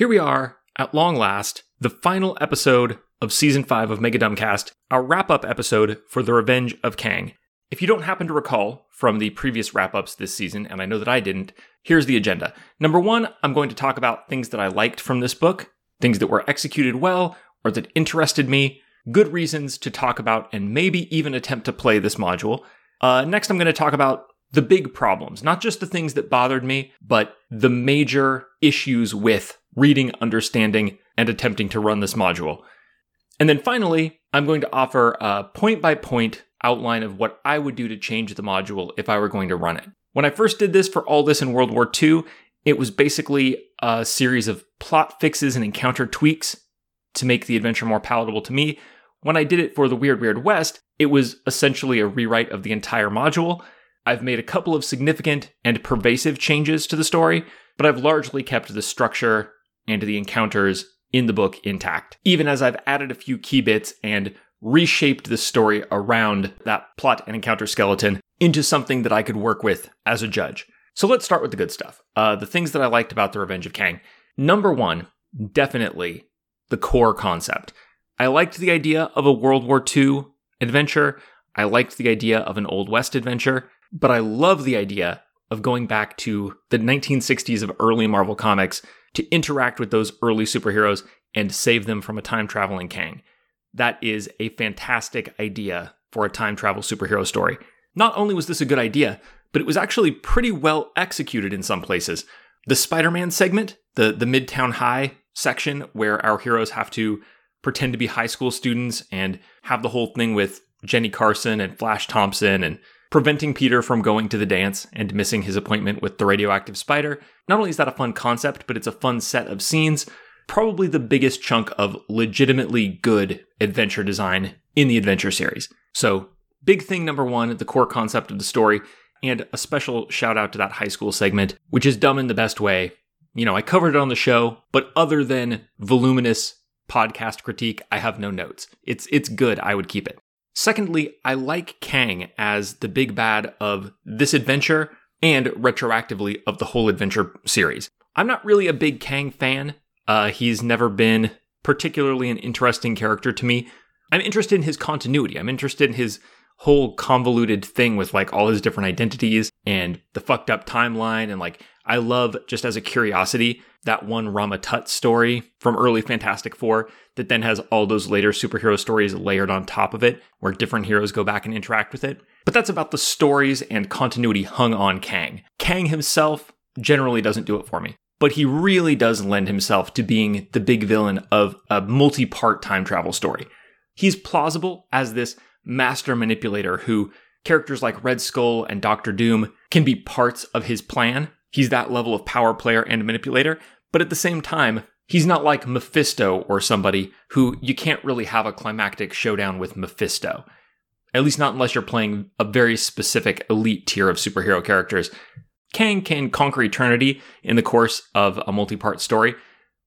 Here we are, at long last, the final episode of season 5 of Mega Dumbcast, our wrap up episode for The Revenge of Kang. If you don't happen to recall from the previous wrap ups this season, and I know that I didn't, here's the agenda. Number one, I'm going to talk about things that I liked from this book, things that were executed well or that interested me, good reasons to talk about and maybe even attempt to play this module. Uh, next, I'm going to talk about the big problems, not just the things that bothered me, but the major issues with reading, understanding, and attempting to run this module. And then finally, I'm going to offer a point by point outline of what I would do to change the module if I were going to run it. When I first did this for all this and World War II, it was basically a series of plot fixes and encounter tweaks to make the adventure more palatable to me. When I did it for the Weird Weird West, it was essentially a rewrite of the entire module. I've made a couple of significant and pervasive changes to the story, but I've largely kept the structure and the encounters in the book intact, even as I've added a few key bits and reshaped the story around that plot and encounter skeleton into something that I could work with as a judge. So let's start with the good stuff. Uh, the things that I liked about The Revenge of Kang. Number one, definitely the core concept. I liked the idea of a World War II adventure. I liked the idea of an Old West adventure, but I love the idea of going back to the 1960s of early Marvel Comics to interact with those early superheroes and save them from a time traveling Kang. That is a fantastic idea for a time travel superhero story. Not only was this a good idea, but it was actually pretty well executed in some places. The Spider Man segment, the, the Midtown High section, where our heroes have to pretend to be high school students and have the whole thing with Jenny Carson and Flash Thompson and preventing Peter from going to the dance and missing his appointment with the radioactive spider. Not only is that a fun concept, but it's a fun set of scenes. Probably the biggest chunk of legitimately good adventure design in the adventure series. So, big thing number one, the core concept of the story, and a special shout out to that high school segment, which is dumb in the best way. You know, I covered it on the show, but other than voluminous podcast critique, I have no notes. It's it's good. I would keep it. Secondly, I like Kang as the big bad of this adventure and retroactively of the whole adventure series. I'm not really a big Kang fan. Uh, he's never been particularly an interesting character to me. I'm interested in his continuity. I'm interested in his whole convoluted thing with like all his different identities and the fucked up timeline and like I love just as a curiosity that one Rama Tut story from early Fantastic Four that then has all those later superhero stories layered on top of it, where different heroes go back and interact with it. But that's about the stories and continuity hung on Kang. Kang himself generally doesn't do it for me, but he really does lend himself to being the big villain of a multi part time travel story. He's plausible as this master manipulator who characters like Red Skull and Doctor Doom can be parts of his plan, He's that level of power player and manipulator, but at the same time, he's not like Mephisto or somebody who you can't really have a climactic showdown with Mephisto. At least not unless you're playing a very specific elite tier of superhero characters. Kang can conquer eternity in the course of a multi part story,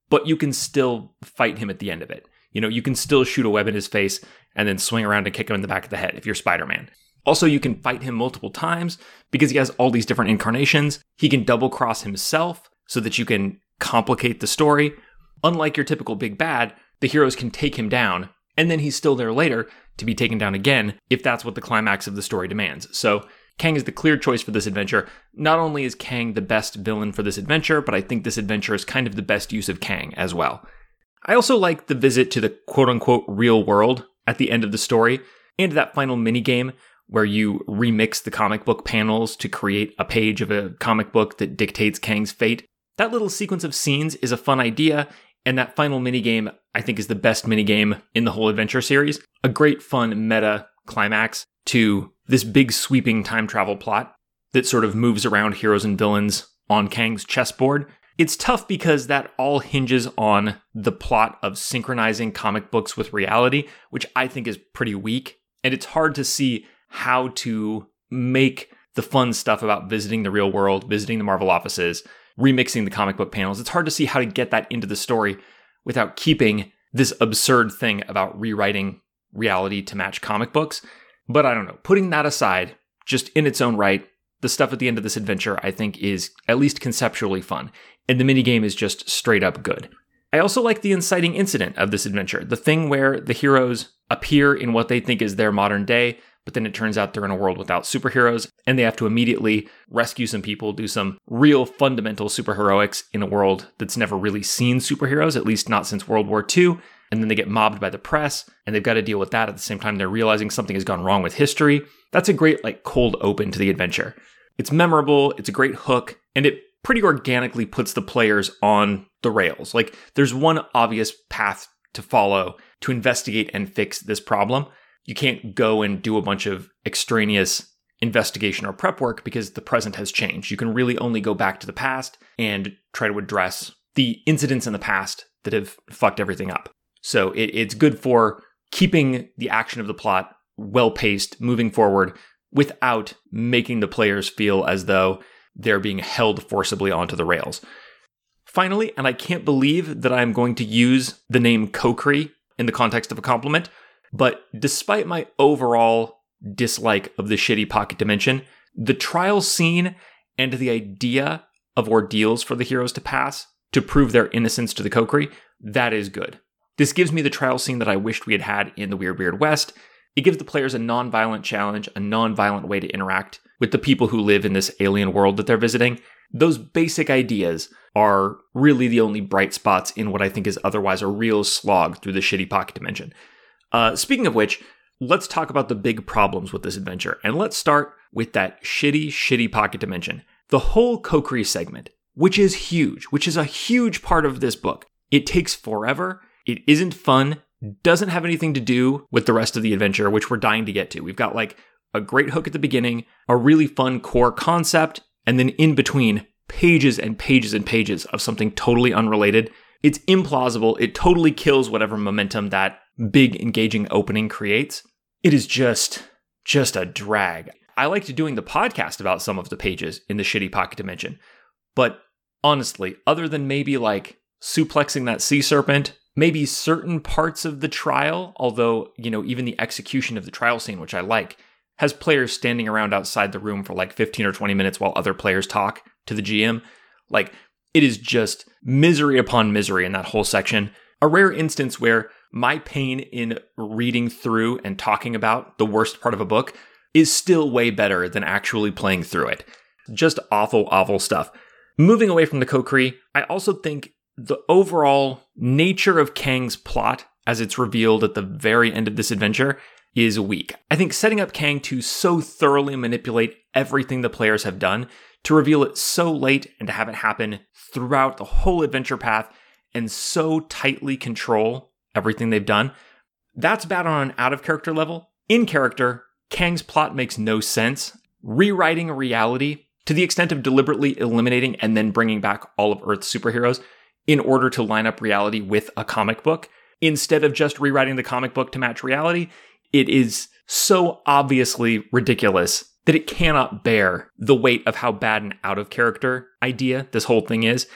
but you can still fight him at the end of it. You know, you can still shoot a web in his face and then swing around and kick him in the back of the head if you're Spider Man. Also, you can fight him multiple times because he has all these different incarnations. He can double cross himself so that you can complicate the story. Unlike your typical big bad, the heroes can take him down, and then he's still there later to be taken down again if that's what the climax of the story demands. So, Kang is the clear choice for this adventure. Not only is Kang the best villain for this adventure, but I think this adventure is kind of the best use of Kang as well. I also like the visit to the quote unquote real world at the end of the story and that final minigame where you remix the comic book panels to create a page of a comic book that dictates Kang's fate. That little sequence of scenes is a fun idea, and that final minigame, I think, is the best minigame in the whole adventure series. A great, fun meta climax to this big, sweeping time travel plot that sort of moves around heroes and villains on Kang's chessboard. It's tough because that all hinges on the plot of synchronizing comic books with reality, which I think is pretty weak. And it's hard to see how to make the fun stuff about visiting the real world, visiting the Marvel offices, remixing the comic book panels. It's hard to see how to get that into the story without keeping this absurd thing about rewriting reality to match comic books. But I don't know. Putting that aside, just in its own right, the stuff at the end of this adventure I think is at least conceptually fun, and the minigame is just straight up good. I also like the inciting incident of this adventure, the thing where the heroes appear in what they think is their modern day, but then it turns out they're in a world without superheroes, and they have to immediately rescue some people, do some real fundamental superheroics in a world that's never really seen superheroes, at least not since World War II. And then they get mobbed by the press, and they've got to deal with that at the same time they're realizing something has gone wrong with history. That's a great, like, cold open to the adventure. It's memorable, it's a great hook, and it pretty organically puts the players on the rails. Like, there's one obvious path to follow to investigate and fix this problem you can't go and do a bunch of extraneous investigation or prep work because the present has changed. You can really only go back to the past and try to address the incidents in the past that have fucked everything up. So it, it's good for keeping the action of the plot well paced, moving forward without making the players feel as though they're being held forcibly onto the rails. Finally, and I can't believe that I'm going to use the name Kokri in the context of a compliment, but despite my overall dislike of the shitty pocket dimension, the trial scene and the idea of ordeals for the heroes to pass to prove their innocence to the Kokri, that is good. This gives me the trial scene that I wished we had had in the Weird Weird West. It gives the players a non-violent challenge, a non-violent way to interact with the people who live in this alien world that they're visiting. Those basic ideas are really the only bright spots in what I think is otherwise a real slog through the shitty pocket dimension. Uh, speaking of which, let's talk about the big problems with this adventure. And let's start with that shitty, shitty pocket dimension. The whole Kokri segment, which is huge, which is a huge part of this book. It takes forever. It isn't fun. Doesn't have anything to do with the rest of the adventure, which we're dying to get to. We've got like a great hook at the beginning, a really fun core concept, and then in between, pages and pages and pages of something totally unrelated. It's implausible. It totally kills whatever momentum that big engaging opening creates, it is just just a drag. I liked doing the podcast about some of the pages in the shitty pocket dimension, but honestly, other than maybe like suplexing that sea serpent, maybe certain parts of the trial, although, you know, even the execution of the trial scene, which I like, has players standing around outside the room for like 15 or 20 minutes while other players talk to the GM. Like, it is just misery upon misery in that whole section. A rare instance where my pain in reading through and talking about the worst part of a book is still way better than actually playing through it. Just awful, awful stuff. Moving away from the Kokri, I also think the overall nature of Kang's plot, as it's revealed at the very end of this adventure, is weak. I think setting up Kang to so thoroughly manipulate everything the players have done, to reveal it so late and to have it happen throughout the whole adventure path, and so tightly control everything they've done. That's bad on an out of character level. In character, Kang's plot makes no sense. Rewriting reality to the extent of deliberately eliminating and then bringing back all of Earth's superheroes in order to line up reality with a comic book, instead of just rewriting the comic book to match reality, it is so obviously ridiculous that it cannot bear the weight of how bad an out of character idea this whole thing is,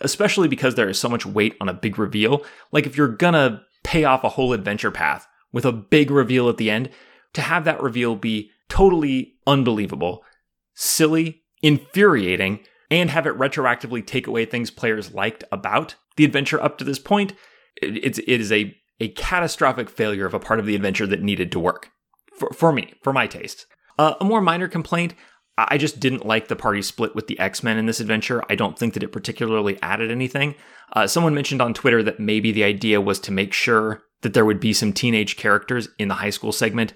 especially because there is so much weight on a big reveal. Like, if you're gonna pay off a whole adventure path with a big reveal at the end, to have that reveal be totally unbelievable, silly, infuriating, and have it retroactively take away things players liked about the adventure up to this point, it's it is a a catastrophic failure of a part of the adventure that needed to work for, for me, for my taste. Uh, a more minor complaint, I just didn't like the party split with the X Men in this adventure. I don't think that it particularly added anything. Uh, someone mentioned on Twitter that maybe the idea was to make sure that there would be some teenage characters in the high school segment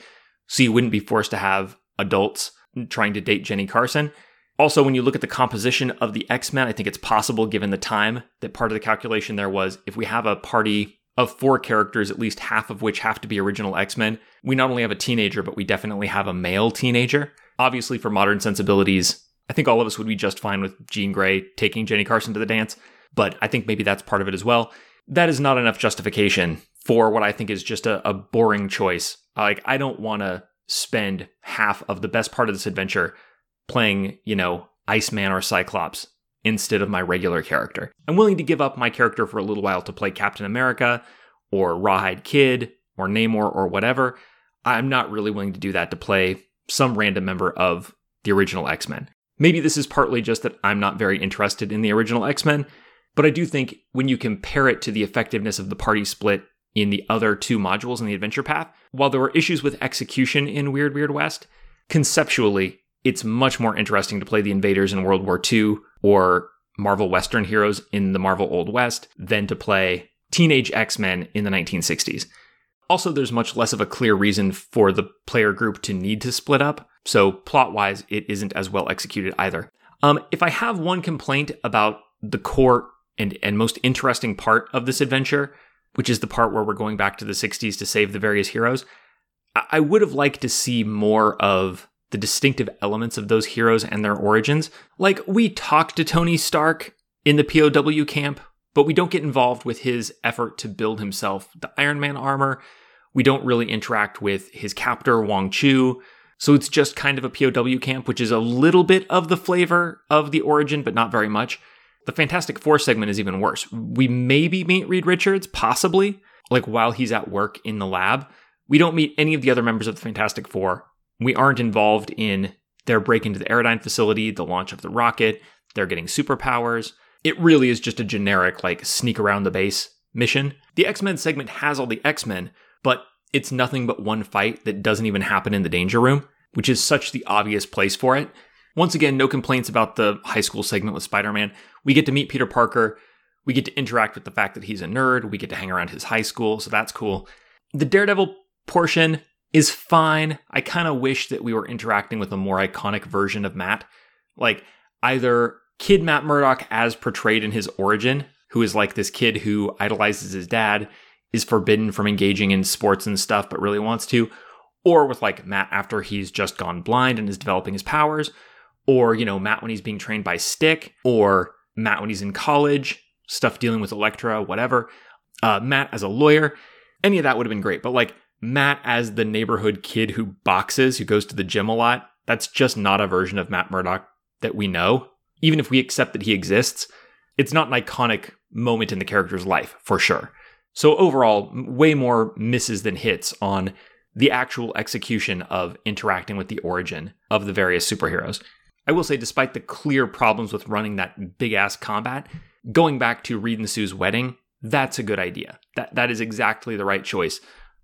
so you wouldn't be forced to have adults trying to date Jenny Carson. Also, when you look at the composition of the X Men, I think it's possible, given the time, that part of the calculation there was if we have a party of four characters, at least half of which have to be original X Men, we not only have a teenager, but we definitely have a male teenager. Obviously, for modern sensibilities, I think all of us would be just fine with Jean Grey taking Jenny Carson to the dance, but I think maybe that's part of it as well. That is not enough justification for what I think is just a, a boring choice. Like, I don't want to spend half of the best part of this adventure playing, you know, Iceman or Cyclops instead of my regular character. I'm willing to give up my character for a little while to play Captain America or Rawhide Kid or Namor or whatever. I'm not really willing to do that to play some random member of the original X Men. Maybe this is partly just that I'm not very interested in the original X Men, but I do think when you compare it to the effectiveness of the party split in the other two modules in the adventure path, while there were issues with execution in Weird Weird West, conceptually, it's much more interesting to play the invaders in World War II or Marvel Western heroes in the Marvel Old West than to play teenage X Men in the 1960s. Also, there's much less of a clear reason for the player group to need to split up, so plot wise, it isn't as well executed either. Um, if I have one complaint about the core and, and most interesting part of this adventure, which is the part where we're going back to the 60s to save the various heroes, I would have liked to see more of the distinctive elements of those heroes and their origins. Like, we talk to Tony Stark in the POW camp, but we don't get involved with his effort to build himself the Iron Man armor we don't really interact with his captor, Wong Chu. So it's just kind of a POW camp, which is a little bit of the flavor of the origin, but not very much. The Fantastic Four segment is even worse. We maybe meet Reed Richards, possibly, like while he's at work in the lab. We don't meet any of the other members of the Fantastic Four. We aren't involved in their break into the Aerodyne facility, the launch of the rocket, they're getting superpowers. It really is just a generic, like, sneak around the base mission. The X Men segment has all the X Men, but it's nothing but one fight that doesn't even happen in the danger room, which is such the obvious place for it. Once again, no complaints about the high school segment with Spider Man. We get to meet Peter Parker. We get to interact with the fact that he's a nerd. We get to hang around his high school, so that's cool. The Daredevil portion is fine. I kind of wish that we were interacting with a more iconic version of Matt. Like either Kid Matt Murdock as portrayed in his origin, who is like this kid who idolizes his dad is forbidden from engaging in sports and stuff, but really wants to, or with like Matt after he's just gone blind and is developing his powers, or, you know, Matt when he's being trained by Stick, or Matt when he's in college, stuff dealing with Elektra, whatever. Uh, Matt as a lawyer, any of that would have been great. But like Matt as the neighborhood kid who boxes, who goes to the gym a lot, that's just not a version of Matt Murdock that we know. Even if we accept that he exists, it's not an iconic moment in the character's life, for sure. So overall, way more misses than hits on the actual execution of interacting with the origin of the various superheroes. I will say, despite the clear problems with running that big ass combat, going back to Reed and Sue's wedding, that's a good idea. That that is exactly the right choice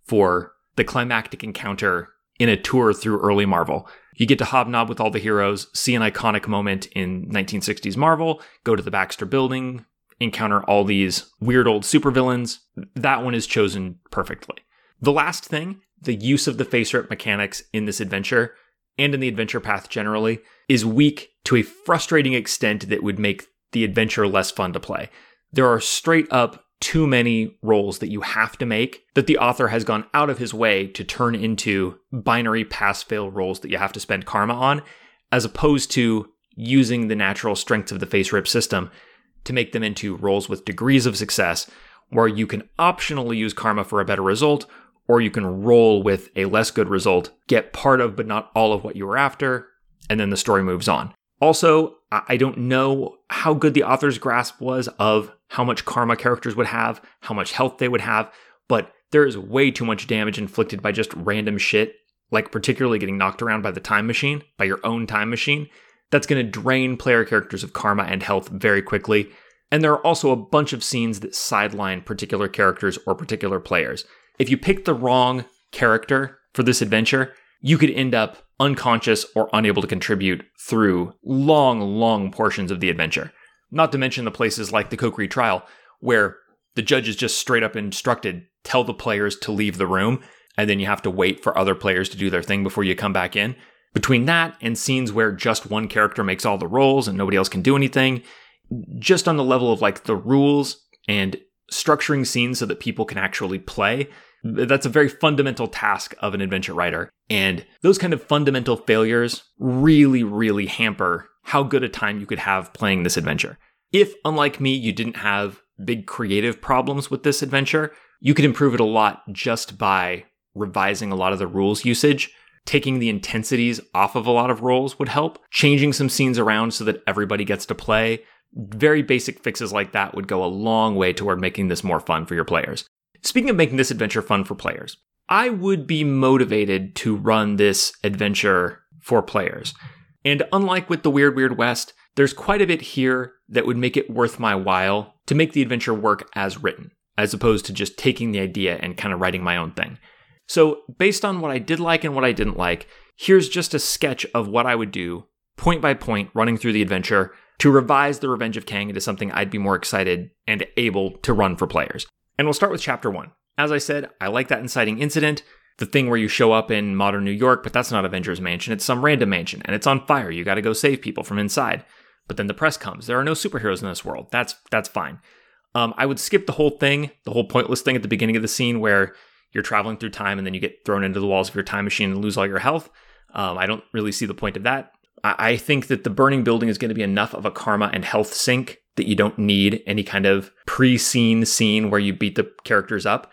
for the climactic encounter in a tour through early Marvel. You get to hobnob with all the heroes, see an iconic moment in 1960s Marvel, go to the Baxter building, encounter all these weird old supervillains. That one is chosen perfectly. The last thing, the use of the FASERIP mechanics in this adventure and in the adventure path generally is weak to a frustrating extent that would make the adventure less fun to play. There are straight up too many rolls that you have to make that the author has gone out of his way to turn into binary pass fail rolls that you have to spend karma on, as opposed to using the natural strengths of the FASERIP system to make them into rolls with degrees of success, where you can optionally use karma for a better result, or you can roll with a less good result, get part of but not all of what you were after, and then the story moves on. Also, I don't know how good the author's grasp was of how much karma characters would have, how much health they would have, but there is way too much damage inflicted by just random shit, like particularly getting knocked around by the time machine, by your own time machine, that's going to drain player characters of karma and health very quickly. And there are also a bunch of scenes that sideline particular characters or particular players. If you pick the wrong character for this adventure, you could end up unconscious or unable to contribute through long, long portions of the adventure. Not to mention the places like the Kokiri trial, where the judge is just straight up instructed tell the players to leave the room, and then you have to wait for other players to do their thing before you come back in. Between that and scenes where just one character makes all the rolls and nobody else can do anything, just on the level of like the rules and structuring scenes so that people can actually play, that's a very fundamental task of an adventure writer. And those kind of fundamental failures really, really hamper how good a time you could have playing this adventure. If, unlike me, you didn't have big creative problems with this adventure, you could improve it a lot just by revising a lot of the rules usage. Taking the intensities off of a lot of rolls would help. Changing some scenes around so that everybody gets to play. Very basic fixes like that would go a long way toward making this more fun for your players. Speaking of making this adventure fun for players, I would be motivated to run this adventure for players. And unlike with the Weird Weird West, there's quite a bit here that would make it worth my while to make the adventure work as written, as opposed to just taking the idea and kind of writing my own thing. So, based on what I did like and what I didn't like, here's just a sketch of what I would do, point by point, running through the adventure to revise The Revenge of Kang into something I'd be more excited and able to run for players. And we'll start with chapter one. As I said, I like that inciting incident, the thing where you show up in modern New York, but that's not Avengers Mansion, it's some random mansion, and it's on fire. You gotta go save people from inside. But then the press comes. There are no superheroes in this world. That's that's fine. Um, I would skip the whole thing, the whole pointless thing at the beginning of the scene where you're traveling through time and then you get thrown into the walls of your time machine and lose all your health. Um, I don't really see the point of that. I, I think that the burning building is going to be enough of a karma and health sink that you don't need any kind of pre-scene scene where you beat the characters up.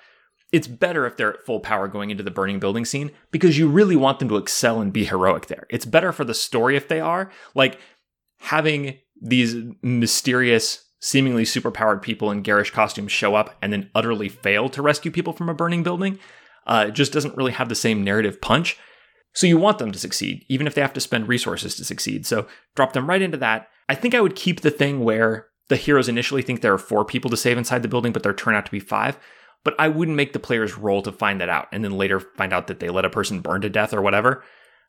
It's better if they're at full power going into the burning building scene because you really want them to excel and be heroic there. It's better for the story if they are. Like having these mysterious, seemingly superpowered people in garish costumes show up and then utterly fail to rescue people from a burning building uh, just doesn't really have the same narrative punch. So you want them to succeed, even if they have to spend resources to succeed. So drop them right into that. I think I would keep the thing where the heroes initially think there are four people to save inside the building, but there turn out to be five. But I wouldn't make the players roll to find that out and then later find out that they let a person burn to death or whatever.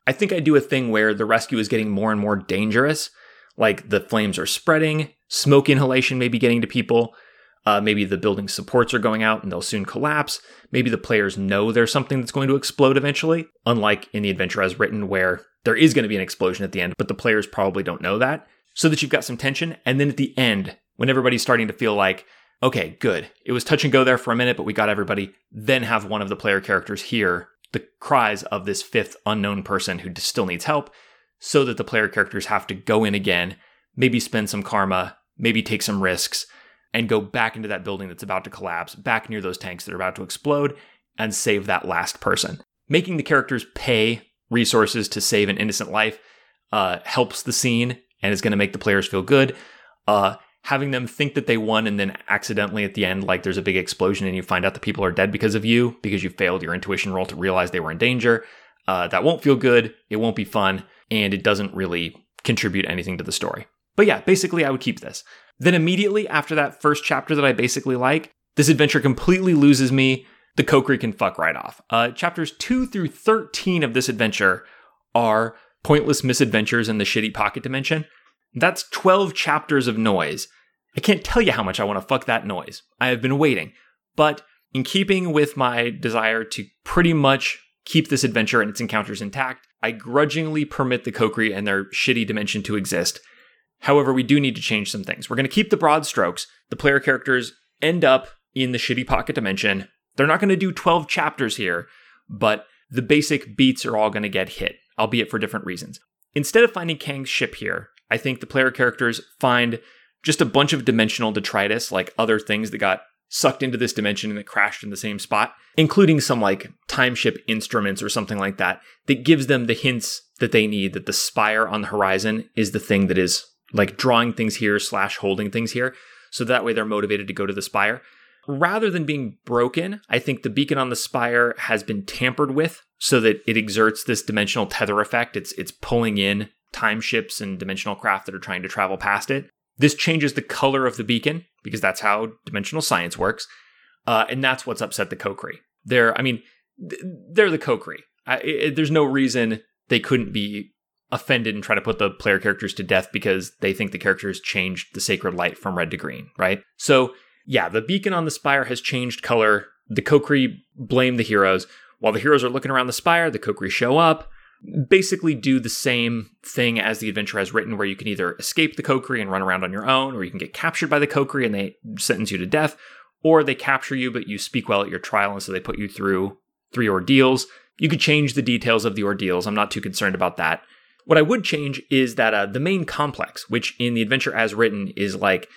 I think I'd do a thing where the rescue is getting more and more dangerous like the flames are spreading, smoke inhalation may be getting to people. Uh, maybe the building supports are going out and they'll soon collapse. Maybe the players know there's something that's going to explode eventually, unlike in the adventure as written, where there is going to be an explosion at the end, but the players probably don't know that. So that you've got some tension. And then at the end, when everybody's starting to feel like, okay, good, it was touch and go there for a minute, but we got everybody, then have one of the player characters hear the cries of this fifth unknown person who still needs help so that the player characters have to go in again, maybe spend some karma, maybe take some risks, and go back into that building that's about to collapse, back near those tanks that are about to explode, and save that last person. Making the characters pay resources to save an innocent life uh, helps the scene and is going to make the players feel good. Uh, having them think that they won and then accidentally at the end, like there's a big explosion and you find out the people are dead because of you, because you failed your intuition roll to realize they were in danger, uh, that won't feel good. It won't be fun and it doesn't really contribute anything to the story. But yeah, basically, I would keep this. Then immediately after that first chapter that I basically like, this adventure completely loses me. The Kokri can fuck right off. Uh, chapters 2 through 13 of this adventure are pointless misadventures in the shitty pocket dimension. That's 12 chapters of noise. I can't tell you how much I want to fuck that noise. I have been waiting. But in keeping with my desire to pretty much keep this adventure and its encounters intact, I grudgingly permit the Kokri and their shitty dimension to exist. However, we do need to change some things. We're going to keep the broad strokes. The player characters end up in the shitty pocket dimension. They're not going to do 12 chapters here, but the basic beats are all going to get hit, albeit for different reasons. Instead of finding Kang's ship here, I think the player characters find just a bunch of dimensional detritus, like other things that got sucked into this dimension and it crashed in the same spot, including some like time ship instruments or something like that, that gives them the hints that they need that the spire on the horizon is the thing that is like drawing things here slash holding things here. So that way they're motivated to go to the spire. Rather than being broken, I think the beacon on the spire has been tampered with so that it exerts this dimensional tether effect. It's it's pulling in time ships and dimensional craft that are trying to travel past it. This changes the color of the beacon because that's how dimensional science works. Uh, and that's what's upset the Kokri. They're, I mean, they're the Kokri. there's no reason they couldn't be offended and try to put the player characters to death because they think the characters changed the sacred light from red to green, right? So, yeah, the beacon on the spire has changed color. The Kokri blame the heroes. While the heroes are looking around the spire, the Kokri show up basically do the same thing as the adventure has written, where you can either escape the Kokri and run around on your own, or you can get captured by the Kokri and they sentence you to death, or they capture you, but you speak well at your trial, and so they put you through three ordeals. You could change the details of the ordeals. I'm not too concerned about that. What I would change is that uh, the main complex, which in the adventure as written is like,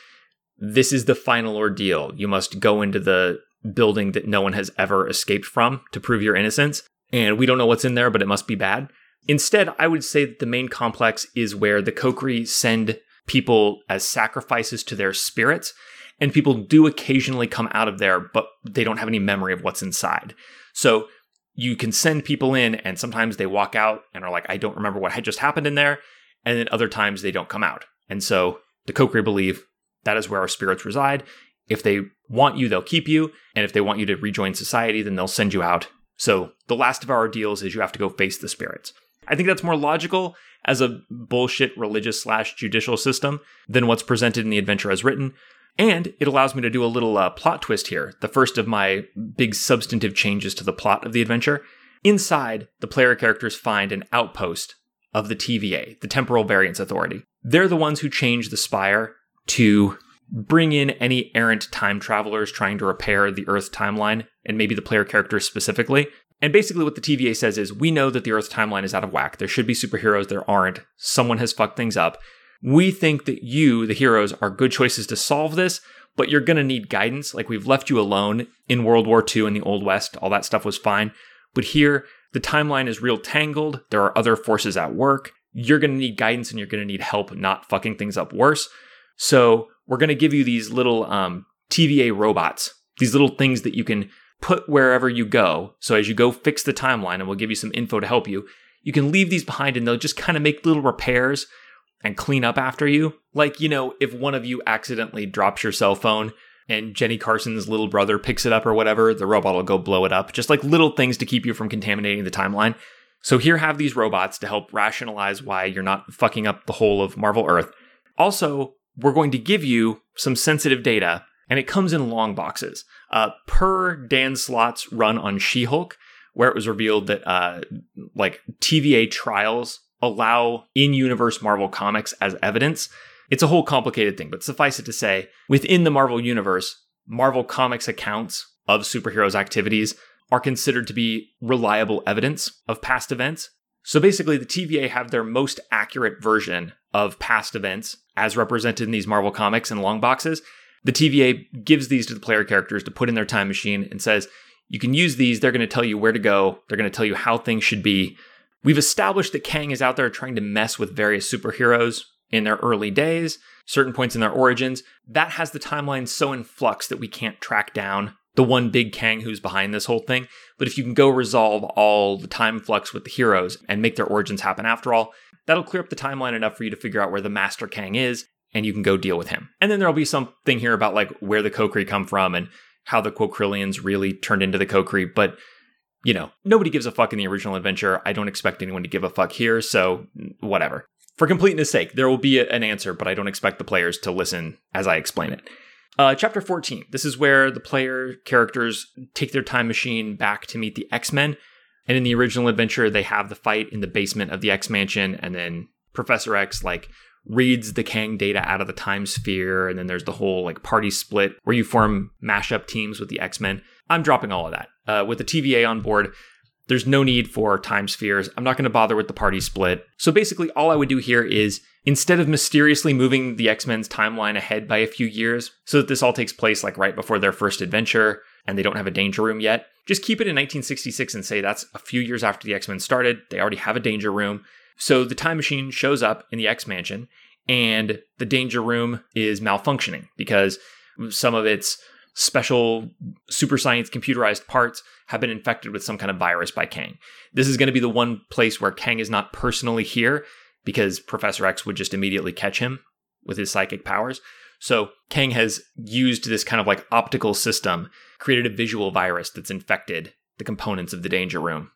this is the final ordeal. You must go into the building that no one has ever escaped from to prove your innocence. And we don't know what's in there, but it must be bad. Instead, I would say that the main complex is where the Kokri send people as sacrifices to their spirits. And people do occasionally come out of there, but they don't have any memory of what's inside. So you can send people in, and sometimes they walk out and are like, I don't remember what had just happened in there. And then other times they don't come out. And so the Kokri believe that is where our spirits reside. If they want you, they'll keep you. And if they want you to rejoin society, then they'll send you out. So the last of our ordeals is you have to go face the spirits. I think that's more logical as a bullshit religious slash judicial system than what's presented in the adventure as written. And it allows me to do a little uh, plot twist here, the first of my big substantive changes to the plot of the adventure. Inside, the player characters find an outpost of the TVA, the Temporal Variance Authority. They're the ones who change the Spire to bring in any errant time travelers trying to repair the Earth timeline, and maybe the player characters specifically. And basically, what the TVA says is we know that the Earth timeline is out of whack. There should be superheroes, there aren't. Someone has fucked things up. We think that you, the heroes, are good choices to solve this, but you're going to need guidance. Like we've left you alone in World War II in the Old West. All that stuff was fine. But here, the timeline is real tangled. There are other forces at work. You're going to need guidance and you're going to need help not fucking things up worse. So we're going to give you these little um, TVA robots, these little things that you can put wherever you go. So as you go fix the timeline, and we'll give you some info to help you, you can leave these behind and they'll just kind of make little repairs and clean up after you. Like, you know, if one of you accidentally drops your cell phone and Jenny Carson's little brother picks it up or whatever, the robot will go blow it up. Just like little things to keep you from contaminating the timeline. So here have these robots to help rationalize why you're not fucking up the whole of Marvel Earth. Also, we're going to give you some sensitive data, and it comes in long boxes. Uh, per Dan Slott's run on She Hulk, where it was revealed that uh, like TVA trials allow in universe Marvel comics as evidence. It's a whole complicated thing, but suffice it to say, within the Marvel universe, Marvel comics accounts of superheroes' activities are considered to be reliable evidence of past events. So basically, the TVA have their most accurate version of past events as represented in these Marvel comics and long boxes. The TVA gives these to the player characters to put in their time machine and says, you can use these. They're going to tell you where to go. They're going to tell you how things should be. We've established that Kang is out there trying to mess with various superheroes in their early days, certain points in their origins. That has the timeline so in flux that we can't track down the one big Kang who's behind this whole thing. But if you can go resolve all the time flux with the heroes and make their origins happen after all, that'll clear up the timeline enough for you to figure out where the Master Kang is and you can go deal with him. And then there'll be something here about like where the Kokri come from and how the Quokrillians really turned into the Kokri. But you know, nobody gives a fuck in the original adventure. I don't expect anyone to give a fuck here, so whatever. For completeness sake, there will be a, an answer, but I don't expect the players to listen as I explain it. Uh, chapter 14. This is where the player characters take their time machine back to meet the X Men. And in the original adventure, they have the fight in the basement of the X Mansion, and then Professor X, like, reads the Kang data out of the time sphere, and then there's the whole like party split where you form mashup teams with the X Men. I'm dropping all of that. Uh, with the TVA on board, there's no need for time spheres. I'm not going to bother with the party split. So basically, all I would do here is instead of mysteriously moving the X Men's timeline ahead by a few years, so that this all takes place like right before their first adventure and they don't have a danger room yet, just keep it in 1966 and say that's a few years after the X Men started. They already have a danger room. So the time machine shows up in the X Mansion, and the danger room is malfunctioning because some of its special super science computerized parts have been infected with some kind of virus by Kang. This is going to be the one place where Kang is not personally here because Professor X would just immediately catch him with his psychic powers. So Kang has used this kind of like optical system, created a visual virus that's infected the components of the danger room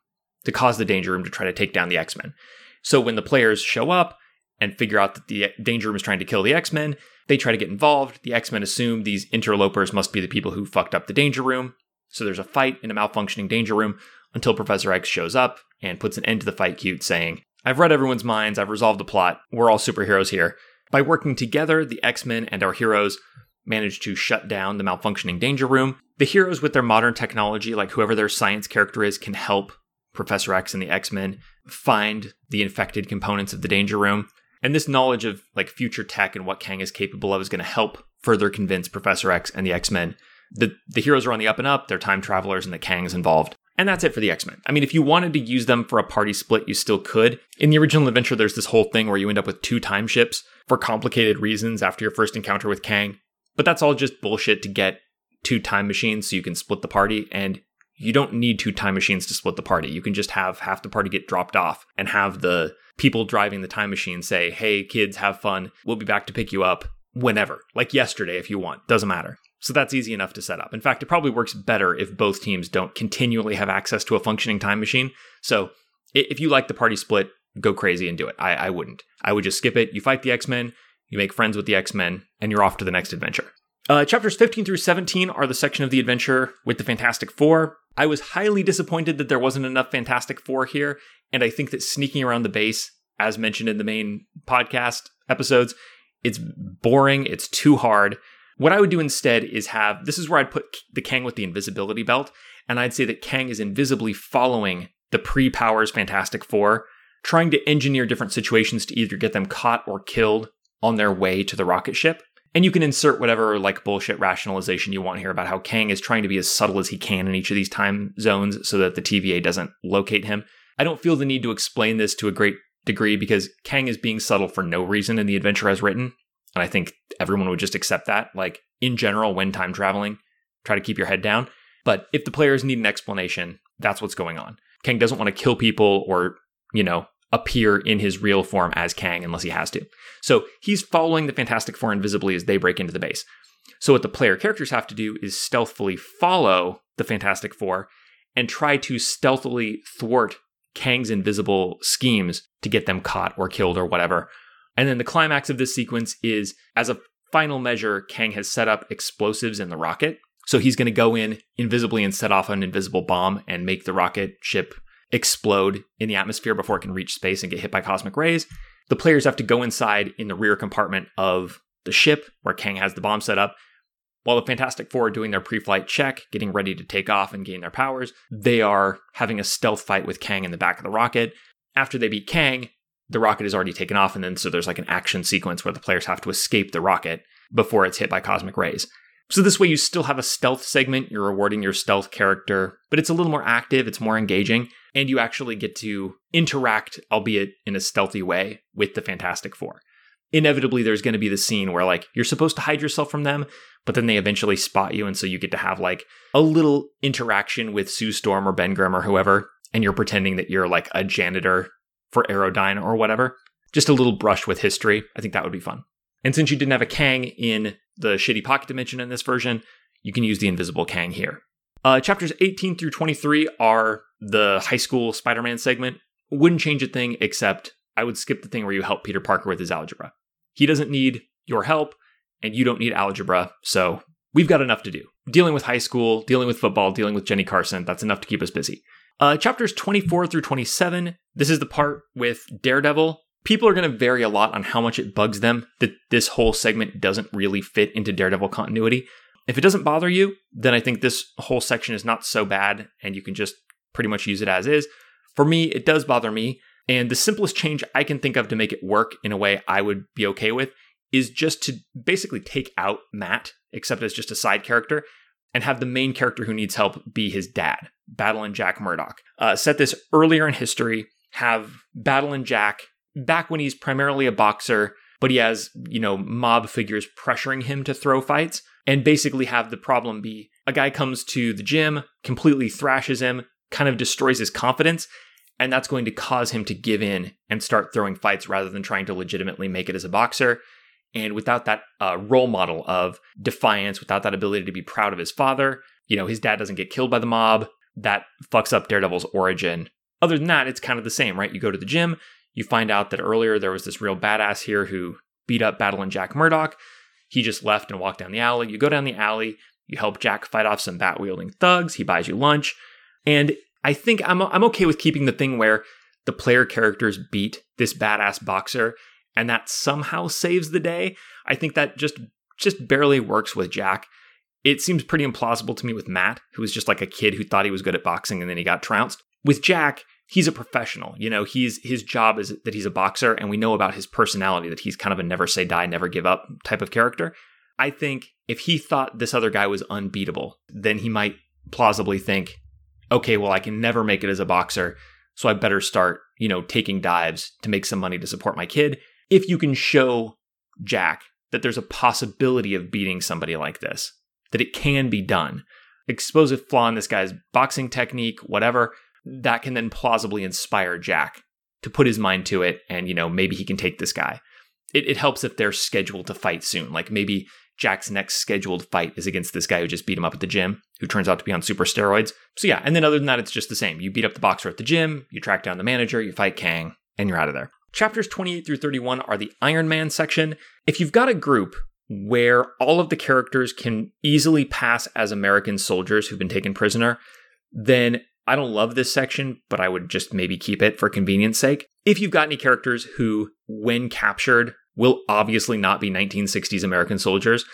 to cause the danger room to try to take down the X-Men. So when the players show up and figure out that the danger room is trying to kill the X-Men, they try to get involved. The X Men assume these interlopers must be the people who fucked up the danger room. So there's a fight in a malfunctioning danger room until Professor X shows up and puts an end to the fight cute, saying, I've read everyone's minds, I've resolved the plot, we're all superheroes here. By working together, the X Men and our heroes manage to shut down the malfunctioning danger room. The heroes, with their modern technology, like whoever their science character is, can help Professor X and the X Men find the infected components of the Danger Room. And this knowledge of like future tech and what Kang is capable of is going to help further convince Professor X and the X Men that the heroes are on the up and up, they're time travelers, and that Kang's involved. And that's it for the X Men. I mean, if you wanted to use them for a party split, you still could. In the original adventure, there's this whole thing where you end up with two time ships for complicated reasons after your first encounter with Kang. But that's all just bullshit to get two time machines so you can split the party. And you don't need two time machines to split the party. You can just have half the party get dropped off and have the people driving the time machine say, hey, kids, have fun. We'll be back to pick you up whenever, like yesterday if you want. Doesn't matter. So that's easy enough to set up. In fact, it probably works better if both teams don't continually have access to a functioning time machine. So if you like the party split, go crazy and do it. I, I wouldn't. I would just skip it. You fight the X Men, you make friends with the X Men, and you're off to the next adventure. Uh, chapters 15 through 17 are the section of the adventure with the Fantastic Four. I was highly disappointed that there wasn't enough Fantastic Four here, and I think that sneaking around the base, as mentioned in the main podcast episodes, it's boring, it's too hard. What I would do instead is have this is where I'd put the Kang with the invisibility belt, and I'd say that Kang is invisibly following the pre Powers Fantastic Four, trying to engineer different situations to either get them caught or killed on their way to the rocket ship. And you can insert whatever like bullshit rationalization you want here about how Kang is trying to be as subtle as he can in each of these time zones so that the TVA doesn't locate him. I don't feel the need to explain this to a great degree because Kang is being subtle for no reason in the adventure as written. And I think everyone would just accept that. Like in general, when time traveling, try to keep your head down. But if the players need an explanation, that's what's going on. Kang doesn't want to kill people or, you know, appear in his real form as Kang unless he has to. So he's following the Fantastic Four invisibly as they break into the base. So what the player characters have to do is stealthily follow the Fantastic Four and try to stealthily thwart Kang's invisible schemes to get them caught or killed or whatever and then the climax of this sequence is as a final measure, Kang has set up explosives in the rocket. So he's going to go in invisibly and set off an invisible bomb and make the rocket ship explode in the atmosphere before it can reach space and get hit by cosmic rays. The players have to go inside in the rear compartment of the ship where Kang has the bomb set up. While the Fantastic Four are doing their pre flight check, getting ready to take off and gain their powers, they are having a stealth fight with Kang in the back of the rocket. After they beat Kang, the rocket is already taken off, and then so there's like an action sequence where the players have to escape the rocket before it's hit by cosmic rays. So this way you still have a stealth segment, you're rewarding your stealth character, but it's a little more active, it's more engaging, and you actually get to interact, albeit in a stealthy way, with the Fantastic Four. Inevitably, there's going to be the scene where, like, you're supposed to hide yourself from them, but then they eventually spot you, and so you get to have, like, a little interaction with Sue Storm or Ben Grimm or whoever, and you're pretending that you're, like, a janitor for Aerodyne or whatever. Just a little brush with history. I think that would be fun. And since you didn't have a Kang in the shitty pocket dimension in this version, you can use the invisible Kang here. Uh, chapters 18 through 23 are the high school Spider Man segment. Wouldn't change a thing except I would skip the thing where you help Peter Parker with his algebra. He doesn't need your help, and you don't need algebra, so we've got enough to do. Dealing with high school, dealing with football, dealing with Jenny Carson, that's enough to keep us busy. Uh, chapters 24 through 27, this is the part with Daredevil. People are going to vary a lot on how much it bugs them that this whole segment doesn't really fit into Daredevil continuity. If it doesn't bother you, then I think this whole section is not so bad and you can just pretty much use it as is. For me, it does bother me. And the simplest change I can think of to make it work in a way I would be okay with is just to basically take out Matt, except as just a side character, and have the main character who needs help be his dad, Battlin' Jack Murdock. Uh, set this earlier in history, have Battlin' Jack back when he's primarily a boxer, but he has, you know, mob figures pressuring him to throw fights, and basically have the problem be a guy comes to the gym, completely thrashes him, kind of destroys his confidence, and that's going to cause him to give in and start throwing fights rather than trying to legitimately make it as a boxer. And without that uh, role model of defiance, without that ability to be proud of his father, you know, his dad doesn't get killed by the mob. That fucks up Daredevil's origin. Other than that, it's kind of the same, right? You go to the gym, you find out that earlier there was this real badass here who beat up Battlin' Jack Murdock. He just left and walked down the alley. You go down the alley, you help Jack fight off some bat wielding thugs. He buys you lunch. And I think I'm, I'm okay with keeping the thing where the player characters beat this badass boxer and that somehow saves the day. I think that just just barely works with Jack. It seems pretty implausible to me with Matt, who was just like a kid who thought he was good at boxing and then he got trounced. With Jack, he's a professional. You know, he's his job is that he's a boxer, and we know about his personality that he's kind of a never say die, never give up type of character. I think if he thought this other guy was unbeatable, then he might plausibly think, okay, well, I can never make it as a boxer, so I better start, you know, taking dives to make some money to support my kid. If you can show Jack that there's a possibility of beating somebody like this, that it can be done, expose a flaw in this guy's boxing technique, whatever, that can then plausibly inspire Jack to put his mind to it and, you know, maybe he can take this guy. It, it helps if they're scheduled to fight soon. Like maybe Jack's next scheduled fight is against this guy who just beat him up at the gym, who turns out to be on super steroids. So yeah, and then other than that, it's just the same. You beat up the boxer at the gym, you track down the manager, you fight Kang, and you're out of there. Chapters 28 through 31 are the Iron Man section. If you've got a group where all of the characters can easily pass as American soldiers who've been taken prisoner, then I don't love this section, but I would just maybe keep it for convenience sake. If you've got any characters who, when captured, will obviously not be 1960s American soldiers,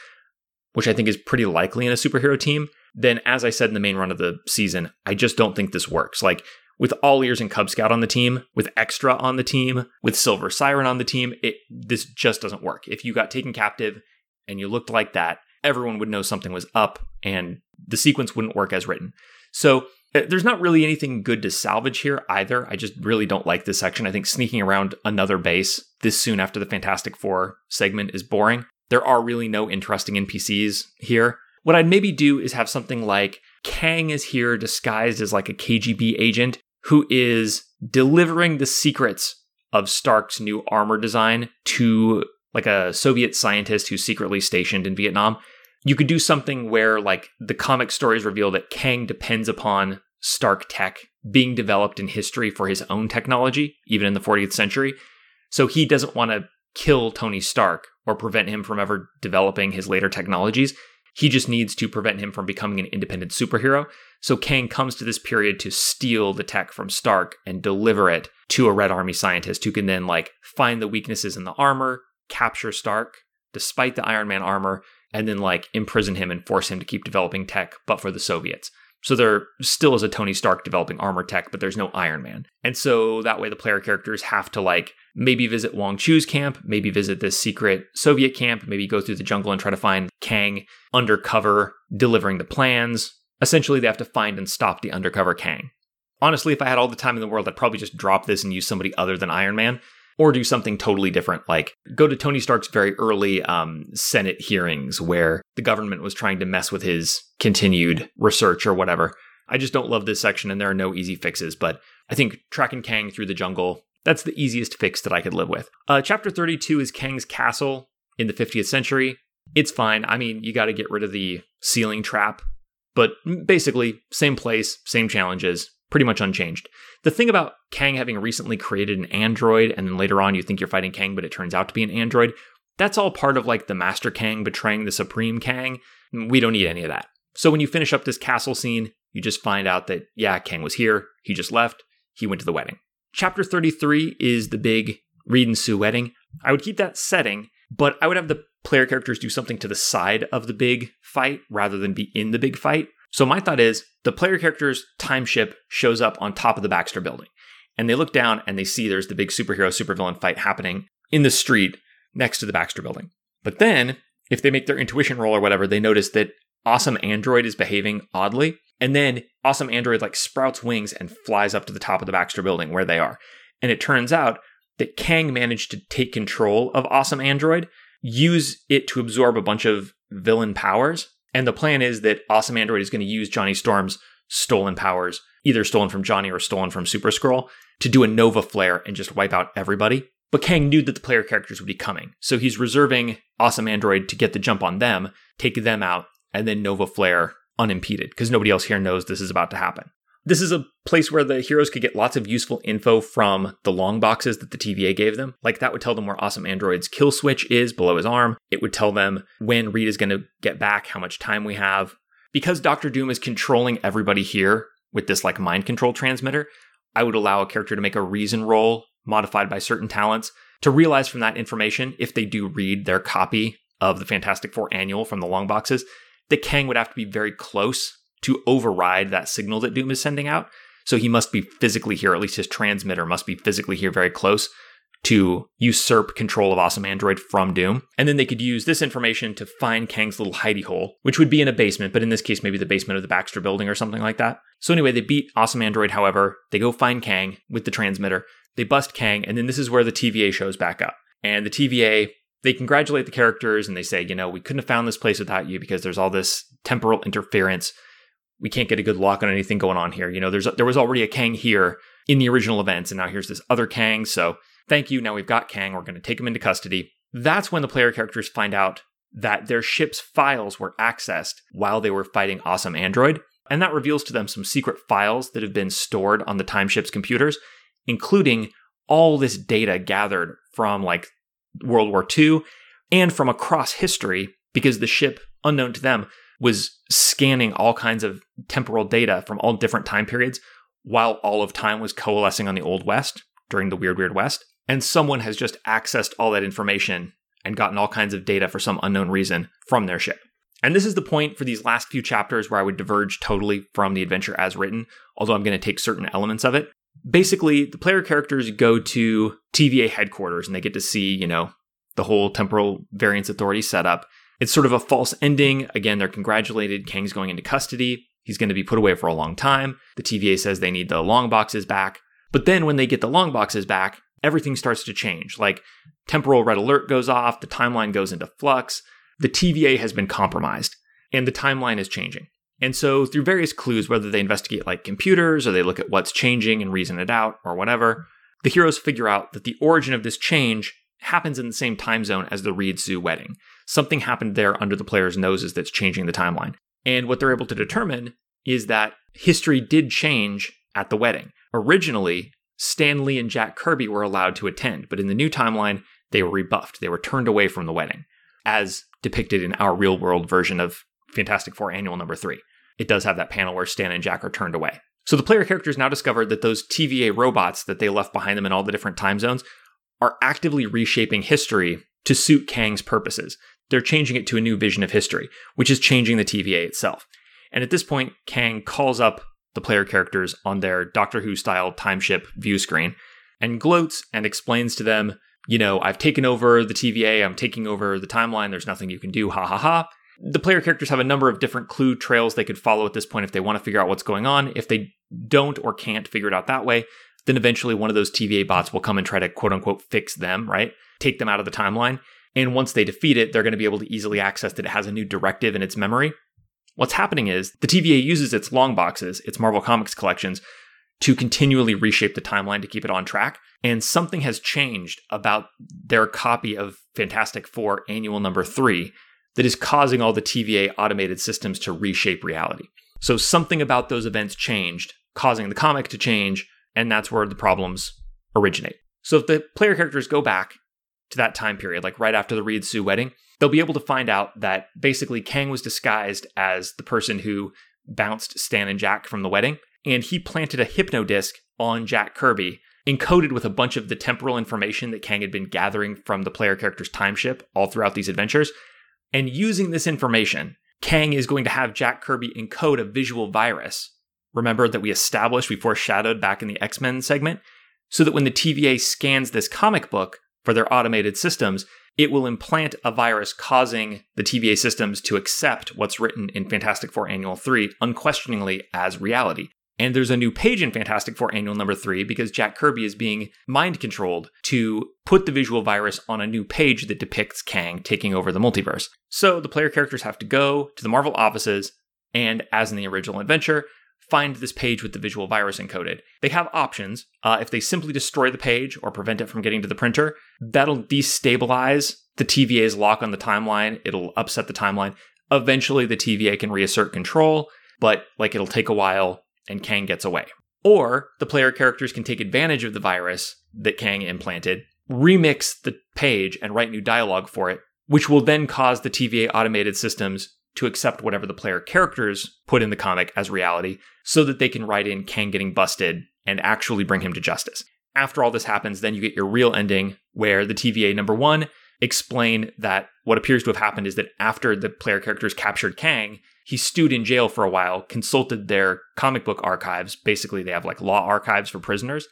which I think is pretty likely in a superhero team, then as I said in the main run of the season, I just don't think this works. Like with all ears and Cub Scout on the team, with Extra on the team, with Silver Siren on the team, it this just doesn't work. If you got taken captive and you looked like that, everyone would know something was up and the sequence wouldn't work as written. So Uh, there's not really anything good to salvage here either. I just really don't like this section. I think sneaking around another base this soon after the Fantastic Four segment is boring. There are really no interesting NPCs here. What I'd maybe do is have something like Kang is here disguised as like a KGB agent who is delivering the secrets of Stark's new armor design to like a Soviet scientist who's secretly stationed in Vietnam. You could do something where, like, the comic stories reveal that Kang depends upon Stark tech being developed in history for his own technology, even in the 40th century. So he doesn't want to kill Tony Stark or prevent him from ever developing his later technologies. He just needs to prevent him from becoming an independent superhero. So Kang comes to this period to steal the tech from Stark and deliver it to a Red Army scientist who can then like find the weaknesses in the armor, capture Stark despite the Iron Man armor, and then like imprison him and force him to keep developing tech, but for the Soviets. So there still is a Tony Stark developing armor tech, but there's no Iron Man. And so that way the player characters have to like maybe visit Wong Chu's camp, maybe visit this secret Soviet camp, maybe go through the jungle and try to find Kang undercover delivering the plans. Essentially, they have to find and stop the undercover Kang. Honestly, if I had all the time in the world, I'd probably just drop this and use somebody other than Iron Man or do something totally different, like go to Tony Stark's very early um, Senate hearings where the government was trying to mess with his continued research or whatever. I just don't love this section, and there are no easy fixes, but I think tracking Kang through the jungle, that's the easiest fix that I could live with. Uh, chapter 32 is Kang's castle in the 50th century. It's fine. I mean, you got to get rid of the ceiling trap, but basically, same place, same challenges, pretty much unchanged. The thing about Kang having recently created an android, and then later on you think you're fighting Kang, but it turns out to be an android, that's all part of like the Master Kang betraying the Supreme Kang. We don't need any of that. So when you finish up this castle scene, you just find out that, yeah, Kang was here, he just left, he went to the wedding. Chapter 33 is the big Reed and Sue wedding. I would keep that setting, but I would have the player characters do something to the side of the big fight rather than be in the big fight. So my thought is the player character's time ship shows up on top of the Baxter building. And they look down and they see there's the big superhero supervillain fight happening in the street next to the Baxter building. But then, if they make their intuition roll or whatever, they notice that Awesome Android is behaving oddly. And then Awesome Android like sprouts wings and flies up to the top of the Baxter building where they are. And it turns out that Kang managed to take control of Awesome Android, use it to absorb a bunch of villain powers, and the plan is that Awesome Android is going to use Johnny Storm's stolen powers, either stolen from Johnny or stolen from Super Skrull, to do a Nova Flare and just wipe out everybody. But Kang knew that the player characters would be coming, so he's reserving Awesome Android to get the jump on them, take them out, and then Nova Flare unimpeded, because nobody else here knows this is about to happen. This is a place where the heroes could get lots of useful info from the long boxes that the TVA gave them. Like that would tell them where Awesome Android's kill switch is below his arm. It would tell them when Reed is going to get back, how much time we have. Because Doctor Doom is controlling everybody here with this like mind control transmitter, I would allow a character to make a reason roll modified by certain talents to realize from that information if they do read their copy of the Fantastic Four annual from the long boxes, that Kang would have to be very close to override that signal that Doom is sending out. So he must be physically here, at least his transmitter must be physically here very close to usurp control of Awesome Android from Doom. And then they could use this information to find Kang's little hidey hole, which would be in a basement, but in this case, maybe the basement of the Baxter building or something like that. So anyway, they beat Awesome Android, however. They go find Kang with the transmitter. They bust Kang, and then this is where the TVA shows back up. And the TVA, they congratulate the characters and they say, you know, we couldn't have found this place without you because there's all this temporal interference. We can't get a good lock on anything going on here. You know, there's there was already a Kang here in the original events, and now here's this other Kang. So thank you. Now we've got Kang. We're going to take him into custody. That's when the player characters find out that their ship's files were accessed while they were fighting Awesome Android. And that reveals to them some secret files that have been stored on the time ship's computers, including all this data gathered from like World War II and from across history, because the ship, unknown to them, was scanning all kinds of temporal data from all different time periods while all of time was coalescing on the Old West during the Weird Weird West. And someone has just accessed all that information and gotten all kinds of data for some unknown reason from their ship. And this is the point for these last few chapters where I would diverge totally from the adventure as written, although I'm going to take certain elements of it. Basically, the player characters go to TVA headquarters and they get to see, you know, the whole temporal variance authority setup. It's sort of a false ending. Again, they're congratulated. Kang's going into custody. He's going to be put away for a long time. The TVA says they need the long boxes back. But then when they get the long boxes back, everything starts to change. Like temporal red alert goes off, the timeline goes into flux, the TVA has been compromised, and the timeline is changing. And so, through various clues, whether they investigate like computers or they look at what's changing and reason it out or whatever, the heroes figure out that the origin of this change happens in the same time zone as the Reed Sue wedding. Something happened there under the player's noses that's changing the timeline. And what they're able to determine is that history did change at the wedding. Originally, Stan Lee and Jack Kirby were allowed to attend, but in the new timeline, they were rebuffed. They were turned away from the wedding, as depicted in our real world version of Fantastic Four Annual Number 3. It does have that panel where Stan and Jack are turned away. So the player characters now discovered that those TVA robots that they left behind them in all the different time zones are actively reshaping history to suit Kang's purposes. They're changing it to a new vision of history, which is changing the TVA itself. And at this point, Kang calls up the player characters on their Doctor Who style timeship view screen and gloats and explains to them, you know, I've taken over the TVA, I'm taking over the timeline, there's nothing you can do, ha ha ha. The player characters have a number of different clue trails they could follow at this point if they want to figure out what's going on. If they don't or can't figure it out that way, then eventually one of those TVA bots will come and try to quote unquote fix them, right? Take them out of the timeline. And once they defeat it, they're going to be able to easily access that it has a new directive in its memory What's happening is the TVA uses its long boxes, its Marvel Comics collections, to continually reshape the timeline to keep it on track. And something has changed about their copy of Fantastic Four annual number three that is causing all the TVA automated systems to reshape reality. So something about those events changed, causing the comic to change, and that's where the problems originate. So if the player characters go back to that time period, like right after the Reed Sue wedding, they'll be able to find out that basically Kang was disguised as the person who bounced Stan and Jack from the wedding, and he planted a hypno disc on Jack Kirby, encoded with a bunch of the temporal information that Kang had been gathering from the player character's time ship all throughout these adventures. And using this information, Kang is going to have Jack Kirby encode a visual virus. Remember that we established, we foreshadowed back in the X Men segment, so that when the TVA scans this comic book for their automated systems, it will implant a virus causing the TVA systems to accept what's written in Fantastic Four Annual 3 unquestioningly as reality. And there's a new page in Fantastic Four Annual number 3 because Jack Kirby is being mind controlled to put the visual virus on a new page that depicts Kang taking over the multiverse. So the player characters have to go to the Marvel offices and, as in the original adventure, find this page with the visual virus encoded. They have options. Uh, if they simply destroy the page or prevent it from getting to the printer, that'll destabilize the TVA's lock on the timeline. It'll upset the timeline. Eventually, the TVA can reassert control, but like it'll take a while and Kang gets away. Or the player characters can take advantage of the virus that Kang implanted, remix the page, and write new dialogue for it, which will then cause the TVA automated systems to accept whatever the player characters put in the comic as reality so that they can write in Kang getting busted and actually bring him to justice. After all this happens, then you get your real ending where the TVA number one explain that what appears to have happened is that after the player characters captured Kang, he stewed in jail for a while, consulted their comic book archives. Basically, they have like law archives for prisoners,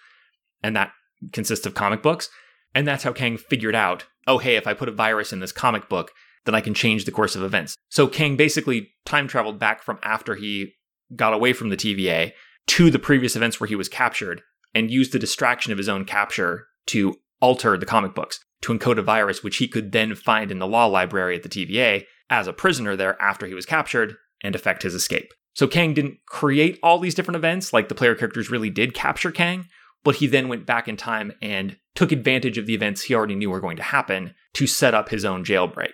and that consists of comic books. And that's how Kang figured out oh, hey, if I put a virus in this comic book, then I can change the course of events. So Kang basically time traveled back from after he got away from the TVA to the previous events where he was captured and used the distraction of his own capture to alter the comic books to encode a virus which he could then find in the law library at the TVA as a prisoner there after he was captured and effect his escape. So Kang didn't create all these different events like the player characters really did capture Kang, but he then went back in time and took advantage of the events he already knew were going to happen to set up his own jailbreak,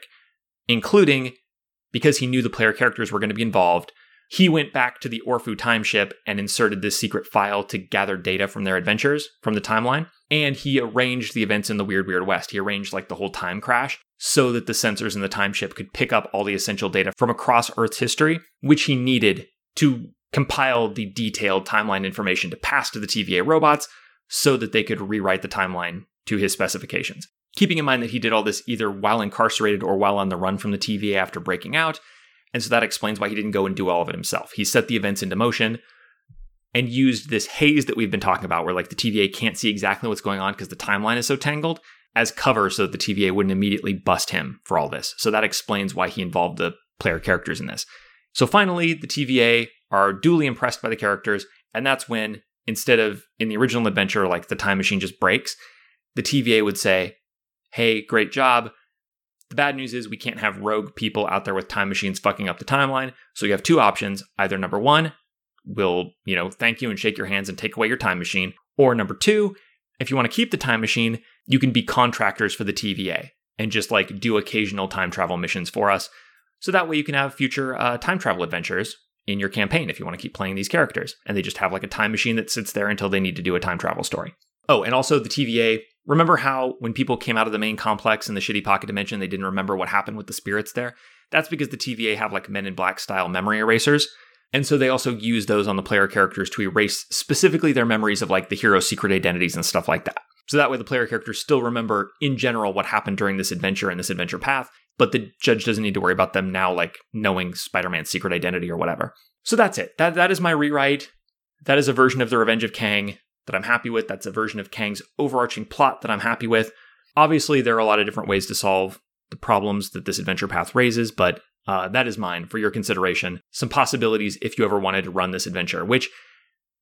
including because he knew the player characters were going to be involved, he went back to the Orfu timeship and inserted this secret file to gather data from their adventures from the timeline. And he arranged the events in the Weird Weird West. He arranged like the whole time crash so that the sensors in the timeship could pick up all the essential data from across Earth's history, which he needed to compile the detailed timeline information to pass to the TVA robots so that they could rewrite the timeline to his specifications. Keeping in mind that he did all this either while incarcerated or while on the run from the TVA after breaking out, and so that explains why he didn't go and do all of it himself. He set the events into motion and used this haze that we've been talking about, where like the TVA can't see exactly what's going on because the timeline is so tangled, as cover so that the TVA wouldn't immediately bust him for all this. So that explains why he involved the player characters in this. So finally, the TVA are duly impressed by the characters, and that's when, instead of in the original adventure, like the time machine just breaks, the TVA would say, Hey, great job. The bad news is we can't have rogue people out there with time machines fucking up the timeline. So you have two options. Either number one, we'll, you know, thank you and shake your hands and take away your time machine. Or number two, if you want to keep the time machine, you can be contractors for the TVA and just like do occasional time travel missions for us. So that way you can have future uh, time travel adventures in your campaign if you want to keep playing these characters. And they just have like a time machine that sits there until they need to do a time travel story. Oh, and also the TVA Remember how when people came out of the main complex in the shitty pocket dimension, they didn't remember what happened with the spirits there? That's because the TVA have like Men in Black style memory erasers. And so they also use those on the player characters to erase specifically their memories of like the hero's secret identities and stuff like that. So that way the player characters still remember in general what happened during this adventure and this adventure path, but the judge doesn't need to worry about them now like knowing Spider-Man's secret identity or whatever. So that's it. That that is my rewrite. That is a version of the Revenge of Kang that I'm happy with. That's a version of Kang's overarching plot that I'm happy with. Obviously, there are a lot of different ways to solve the problems that this adventure path raises, but uh, that is mine for your consideration. Some possibilities if you ever wanted to run this adventure, which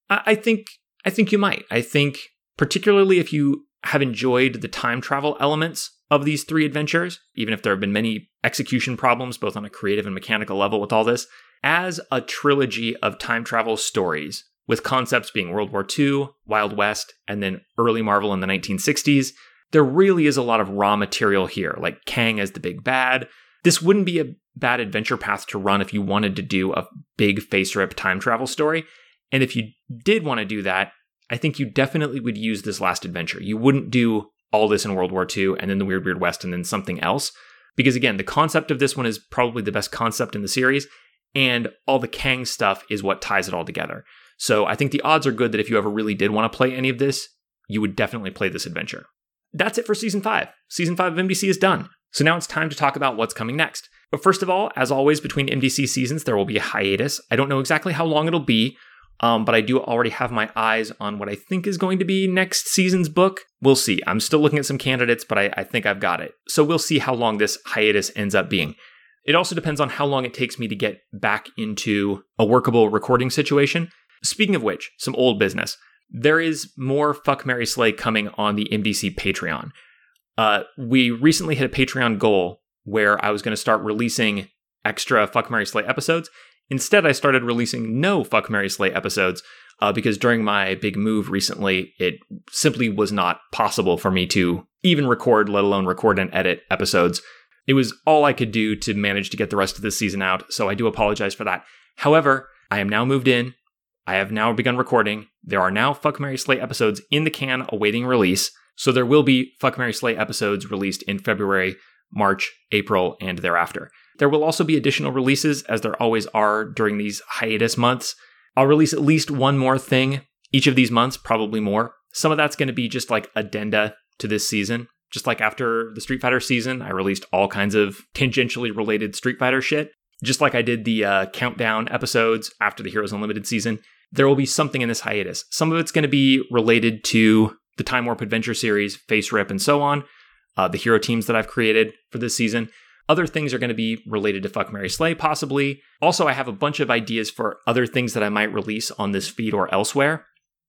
I, I think I think you might. I think particularly if you have enjoyed the time travel elements of these three adventures, even if there have been many execution problems, both on a creative and mechanical level with all this, as a trilogy of time travel stories with concepts being World War II, Wild West, and then early Marvel in the 1960s, there really is a lot of raw material here, like Kang as the big bad. This wouldn't be a bad adventure path to run if you wanted to do a big FASERIP time travel story. And if you did want to do that, I think you definitely would use this last adventure. You wouldn't do all this in World War II and then the Weird Weird West and then something else. Because again, the concept of this one is probably the best concept in the series, and all the Kang stuff is what ties it all together. So I think the odds are good that if you ever really did want to play any of this, you would definitely play this adventure. That's it for season five. Season five of MDC is done. So now it's time to talk about what's coming next. But first of all, as always, between MDC seasons, there will be a hiatus. I don't know exactly how long it'll be, um, but I do already have my eyes on what I think is going to be next season's book. We'll see. I'm still looking at some candidates, but I, I think I've got it. So we'll see how long this hiatus ends up being. It also depends on how long it takes me to get back into a workable recording situation. Speaking of which, some old business. There is more Fuck Mary Slay coming on the MDC Patreon. Uh, we recently hit a Patreon goal where I was going to start releasing extra Fuck Mary Slay episodes. Instead, I started releasing no Fuck Mary Slay episodes uh, because during my big move recently, it simply was not possible for me to even record, let alone record and edit episodes. It was all I could do to manage to get the rest of this season out, so I do apologize for that. However, I am now moved in. I have now begun recording. There are now Fuck Mary Slay episodes in the can awaiting release. So there will be Fuck Mary Slay episodes released in February, March, April, and thereafter. There will also be additional releases, as there always are during these hiatus months. I'll release at least one more thing each of these months, probably more. Some of that's going to be just like addenda to this season. Just like after the Street Fighter season, I released all kinds of tangentially related Street Fighter shit. Just like I did the uh, countdown episodes after the Heroes Unlimited season, there will be something in this hiatus. Some of it's going to be related to the Time Warp Adventure series, FASERIP, and so on, uh, the hero teams that I've created for this season. Other things are going to be related to Fuck Mary Slay, possibly. Also, I have a bunch of ideas for other things that I might release on this feed or elsewhere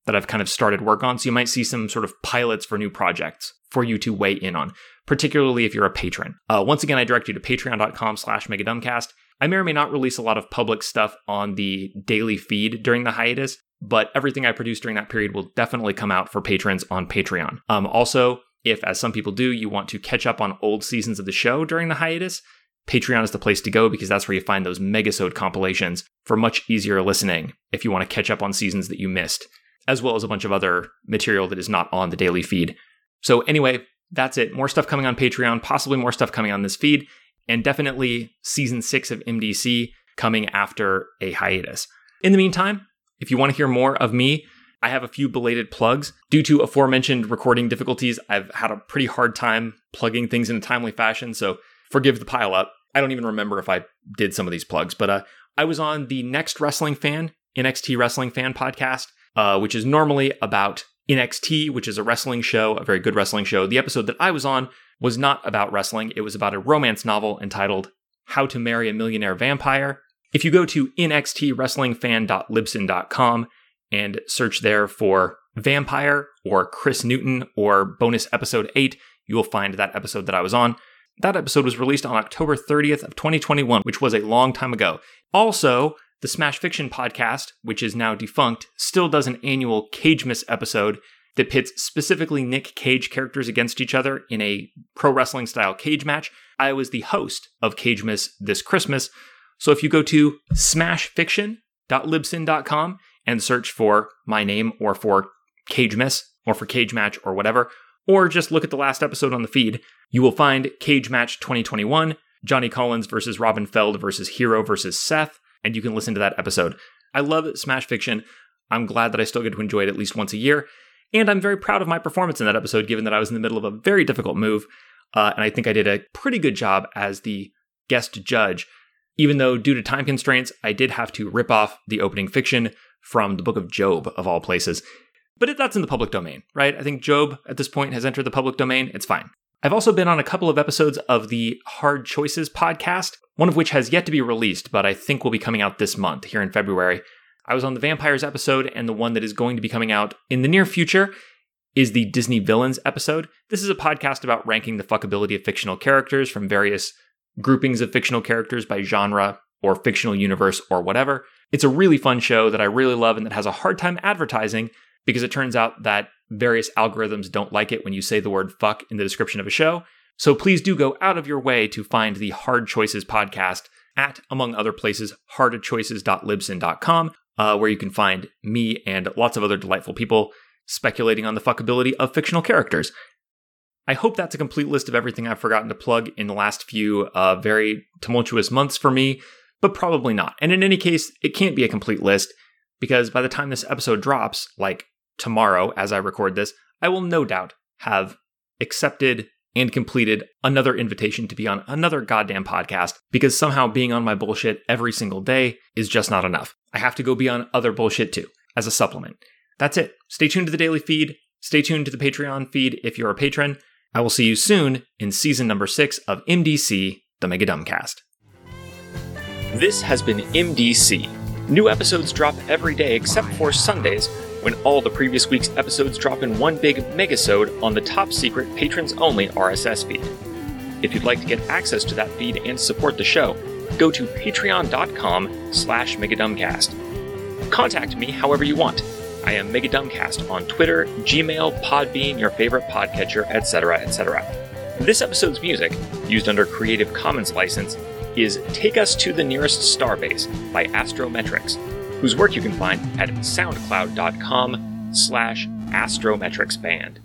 that I've kind of started work on. So you might see some sort of pilots for new projects for you to weigh in on, particularly if you're a patron. Uh, once again, I direct you to patreon.com slash megadumbcast. I may or may not release a lot of public stuff on the daily feed during the hiatus, but everything I produce during that period will definitely come out for patrons on Patreon. Um, also, if, as some people do, you want to catch up on old seasons of the show during the hiatus, Patreon is the place to go because that's where you find those megasode compilations for much easier listening if you want to catch up on seasons that you missed as well as a bunch of other material that is not on the daily feed. So, anyway, that's it. More stuff coming on Patreon, possibly more stuff coming on this feed, and definitely season six of MDC coming after a hiatus. In the meantime, if you want to hear more of me, I have a few belated plugs. Due to aforementioned recording difficulties, I've had a pretty hard time plugging things in a timely fashion, so forgive the pile up. I don't even remember if I did some of these plugs, but uh, I was on the Next Wrestling Fan, NXT Wrestling Fan podcast uh, which is normally about NXT, which is a wrestling show, a very good wrestling show. The episode that I was on was not about wrestling, it was about a romance novel entitled How to Marry a Millionaire Vampire. If you go to nxtwrestlingfan.libsyn.com and search there for Vampire or Chris Newton or bonus episode 8, you will find that episode that I was on. That episode was released on October 30th of 2021, which was a long time ago. Also, the Smash Fiction podcast, which is now defunct, still does an annual Cagemas episode that pits specifically Nick Cage characters against each other in a pro wrestling style cage match. I was the host of Cagemas this Christmas. So if you go to smashfiction.libsyn.com and search for my name or for Cagemas or for Cage Match or whatever, or just look at the last episode on the feed, you will find Cage Match 2021, Johnny Collins versus Robin Feld versus Hero versus Seth, and you can listen to that episode. I love Smash Fiction. I'm glad that I still get to enjoy it at least once a year. And I'm very proud of my performance in that episode, given that I was in the middle of a very difficult move. Uh, and I think I did a pretty good job as the guest judge, even though, due to time constraints, I did have to rip off the opening fiction from the book of Job, of all places. But that's in the public domain, right? I think Job at this point has entered the public domain. It's fine. I've also been on a couple of episodes of the Hard Choices podcast, one of which has yet to be released, but I think will be coming out this month, here in February. I was on the Vampires episode, and the one that is going to be coming out in the near future is the Disney Villains episode. This is a podcast about ranking the fuckability of fictional characters from various groupings of fictional characters by genre or fictional universe or whatever. It's a really fun show that I really love and that has a hard time advertising because it turns out that various algorithms don't like it when you say the word fuck in the description of a show. So please do go out of your way to find the Hard Choices podcast at, among other places, hardchoices.libsyn.com, uh, where you can find me and lots of other delightful people speculating on the fuckability of fictional characters. I hope that's a complete list of everything I've forgotten to plug in the last few uh, very tumultuous months for me, but probably not. And in any case, it can't be a complete list because by the time this episode drops, like tomorrow as I record this, I will no doubt have accepted and completed another invitation to be on another goddamn podcast because somehow being on my bullshit every single day is just not enough. I have to go be on other bullshit too as a supplement. That's it. Stay tuned to the daily feed. Stay tuned to the Patreon feed if you're a patron. I will see you soon in season number six of MDC, the Mega Dumbcast. This has been MDC. New episodes drop every day except for Sundays when all the previous week's episodes drop in one big megasode on the top secret patrons only RSS feed. If you'd like to get access to that feed and support the show, go to patreon.com slash megadumbcast. Contact me however you want. I am Megadumbcast on Twitter, Gmail, Podbean, your favorite podcatcher, etc., etc. This episode's music, used under Creative Commons license, is Take Us to the Nearest Starbase by Astrometrics whose work you can find at soundcloud.com slash astrometricsband.